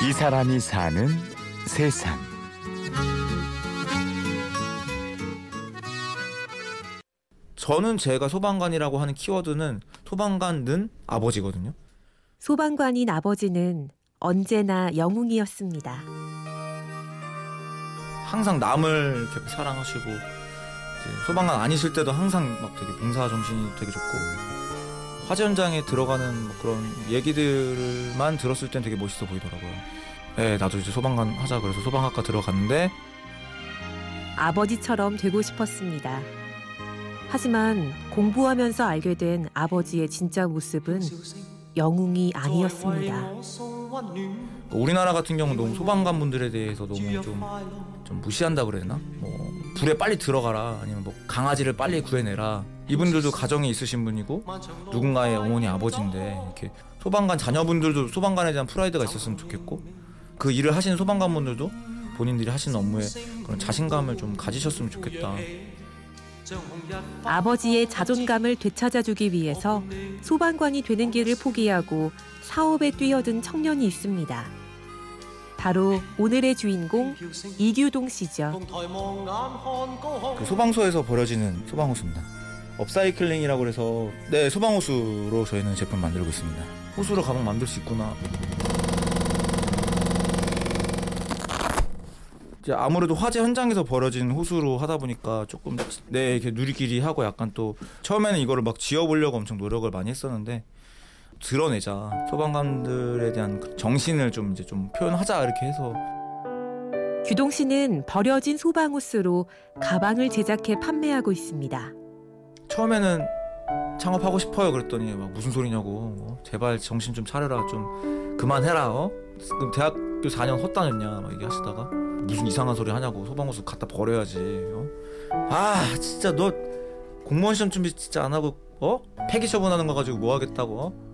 이 사람이 사는 세상. 저는 제가 소방관이라고 하는 키워드는 소방관은 아버지거든요. 소방관인 아버지는 언제나 영웅이었습니다. 항상 남을 사랑하시고 소방관 아니실 때도 항상 막 되게 봉사 정신이 되게 좋고 화재 현장에 들어가는 뭐 그런 얘기들만 들었을 땐 되게 멋있어 보이더라고요. 네, 나도 이제 소방관 하자 그래서 소방학과 들어갔는데 아버지처럼 되고 싶었습니다. 하지만 공부하면서 알게 된 아버지의 진짜 모습은 영웅이 아니었습니다. 우리나라 같은 경우는 소방관 분들에 대해서 너무 좀, 좀 무시한다 되나? 뭐 불에 빨리 들어가라 아니면 뭐 강아지를 빨리 구해내라 이분들도 가정이 있으신 분이고 누군가의 어머니 아버지인데 이렇게 소방관 자녀분들도 소방관에 대한 프라이드가 있었으면 좋겠고 그 일을 하시는 소방관 분들도 본인들이 하시는 업무에 그런 자신감을 좀 가지셨으면 좋겠다. 아버지의 자존감을 되찾아주기 위해서 소방관이 되는 길을 포기하고 사업에 뛰어든 청년이 있습니다. 바로 오늘의 주인공 이규동 씨죠. 그 소방서에서 버려지는 소방호수입니다. 업사이클링이라고 해서 네 소방호수로 저희는 제품 만들고 있습니다. 호수로 가방 만들 수 있구나. 이제 아무래도 화재 현장에서 벌어진 호수로 하다 보니까 조금 네 이렇게 누리끼리 하고 약간 또 처음에는 이거를 막 지어보려고 엄청 노력을 많이 했었는데 드러내자 소방관들에 대한 그 정신을 좀 이제 좀 표현하자 이렇게 해서 규동 씨는 버려진 소방호스로 가방을 제작해 판매하고 있습니다. 처음에는 창업하고 싶어요 그랬더니 막 무슨 소리냐고 어? 제발 정신 좀 차려라 좀 그만해라 어? 그럼 대학교 4년 헛다녔냐 막 얘기하시다가 무슨 이상한 소리 하냐고 소방호수 갖다 버려야지 어? 아 진짜 너 공무원 시험 준비 진짜 안 하고 어? 폐기 처분하는 거 가지고 뭐 하겠다고 어?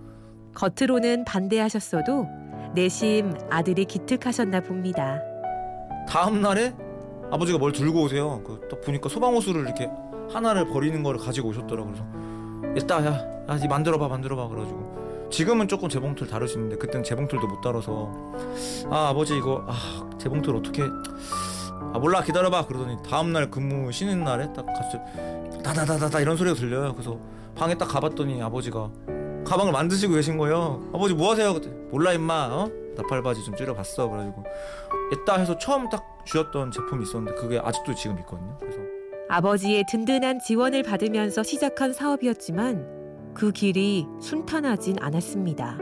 겉으로는 반대하셨어도 내심 아들이 기특하셨나 봅니다. 다음 날에 아버지가 뭘 들고 오세요. 그딱 보니까 소방호수를 이렇게 하나를 버리는 거를 가지고 오셨더라고 그래서 일단 야, 야, 이 만들어봐, 만들어봐 그래가지고 지금은 조금 재봉틀 다룰 수 있는데 그때는 재봉틀도 못 다뤄서 아 아버지 이거 아 재봉틀 어떻게 아 몰라 기다려봐 그러더니 다음 날 근무 쉬는 날에 딱 갔을 다다다다다 이런 소리가 들려요. 그래서 방에 딱 가봤더니 아버지가 가방을 만드시고 계신 거예요. 아버지 뭐 하세요? 그때 몰라 임마 어? 나팔바지 좀 줄여봤어 그래가지고 이따 해서 처음 딱 주셨던 제품이 있었는데 그게 아직도 지금 있거든요. 그래서 아버지의 든든한 지원을 받으면서 시작한 사업이었지만 그 길이 순탄하진 않았습니다.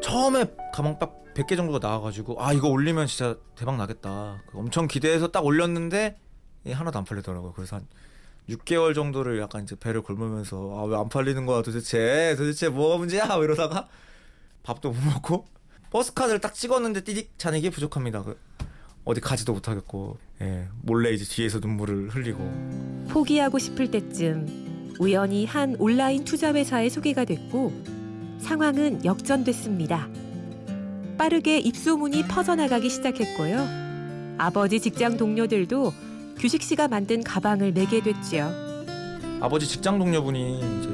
처음에 가방 딱 100개 정도가 나와가지고 아 이거 올리면 진짜 대박 나겠다. 그 엄청 기대해서 딱 올렸는데 예, 하나도 안 팔리더라고요. 그래서 한 6개월 정도를 약간 이제 배를 골무면서 아 왜 안 팔리는 거야 도대체 도대체 뭐가 문제야 뭐 이러다가 밥도 못 먹고 버스 카드를 딱 찍었는데 띠딕 잔액이 부족합니다. 그 어디 가지도 못하겠고 예, 몰래 이제 뒤에서 눈물을 흘리고 포기하고 싶을 때쯤 우연히 한 온라인 투자 회사에 소개가 됐고 상황은 역전됐습니다. 빠르게 입소문이 퍼져나가기 시작했고요. 아버지 직장 동료들도 규식 씨가 만든 가방을 매게 됐지요. 아버지 직장 동료분이 이제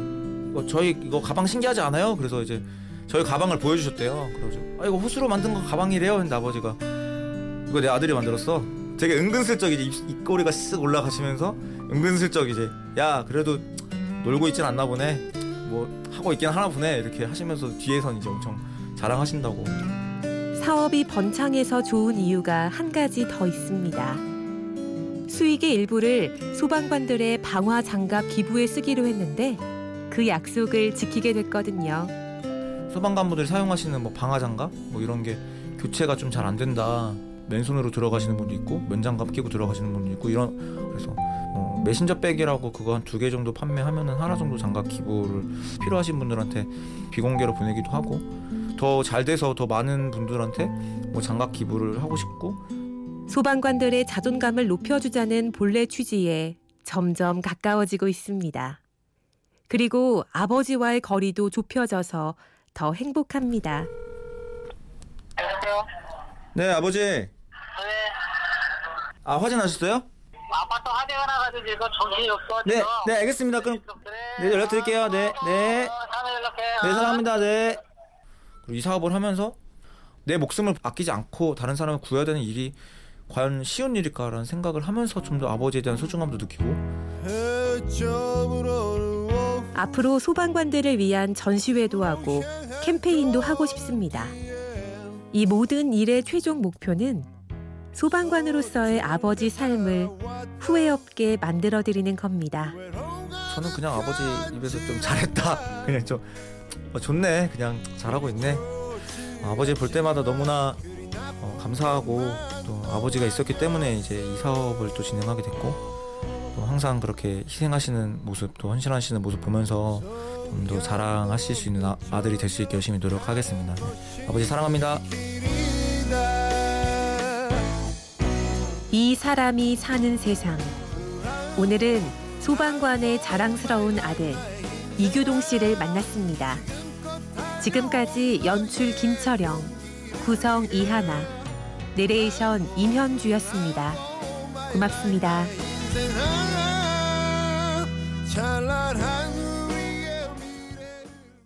어, 저희 이거 가방 신기하지 않아요? 그래서 이제 저희 가방을 보여주셨대요. 그래서 아 이거 호수로 만든 거 가방이래요. 근데 아버지가 이거 내 아들이 만들었어. 되게 은근슬쩍 이제 입, 입꼬리가 쓱 올라가시면서 은근슬쩍 이제 야 그래도 놀고 있진 않나 보네. 뭐 하고 있긴 하나 보네. 이렇게 하시면서 뒤에선 이제 엄청 자랑하신다고. 사업이 번창해서 좋은 이유가 한 가지 더 있습니다. 수익의 일부를 소방관들의 방화 장갑 기부에 쓰기로 했는데 그 약속을 지키게 됐거든요. 소방관분들이 사용하시는 뭐 방화 장갑 뭐 이런 게 교체가 좀 잘 안 된다. 맨손으로 들어가시는 분도 있고 면장갑 끼고 들어가시는 분도 있고 이런 그래서 뭐 메신저 백이라고 그거 한 두 개 정도 판매하면은 하나 정도 장갑 기부를 필요하신 분들한테 비공개로 보내기도 하고 더 잘 돼서 더 많은 분들한테 뭐 장갑 기부를 하고 싶고 소방관들의 자존감을 높여주자는 본래 취지에 점점 가까워지고 있습니다. 그리고 아버지와의 거리도 좁혀져서 더 행복합니다. 여보세요? 네 아버지 네. 아 화재 나셨어요? 아파트 화재가 나가지고 지금 정신이 없어. 네, 지금. 네 알겠습니다. 그럼. 네, 연락 드릴게요. 네, 네. 어, 다음에 연락해. 네 사랑합니다. 네. 그리고 이 사업을 하면서 내 목숨을 아끼지 않고 다른 사람을 구해야 되는 일이 과연 쉬운 일일까라는 생각을 하면서 좀 더 아버지에 대한 소중함도 느끼고 앞으로 소방관들을 위한 전시회도 하고 캠페인도 하고 싶습니다. 이 모든 일의 최종 목표는 소방관으로서의 아버지 삶을 후회 없게 만들어 드리는 겁니다. 저는 그냥 아버지 입에서 좀 잘했다 그냥 좀 어, 좋네 그냥 잘하고 있네 어, 아버지 볼 때마다 너무나 어, 감사하고 또 아버지가 있었기 때문에 이제 이 사업을 또 진행하게 됐고 또 항상 그렇게 희생하시는 모습 또 헌신하시는 모습 보면서 좀 더 자랑하실 수 있는 아, 아들이 될 수 있게 열심히 노력하겠습니다 네. 아버지 사랑합니다 이 사람이 사는 세상. 오늘은 소방관의 자랑스러운 아들 이규동 씨를 만났습니다. 지금까지 연출 김철영, 구성 이하나, 내레이션 임현주였습니다. 고맙습니다.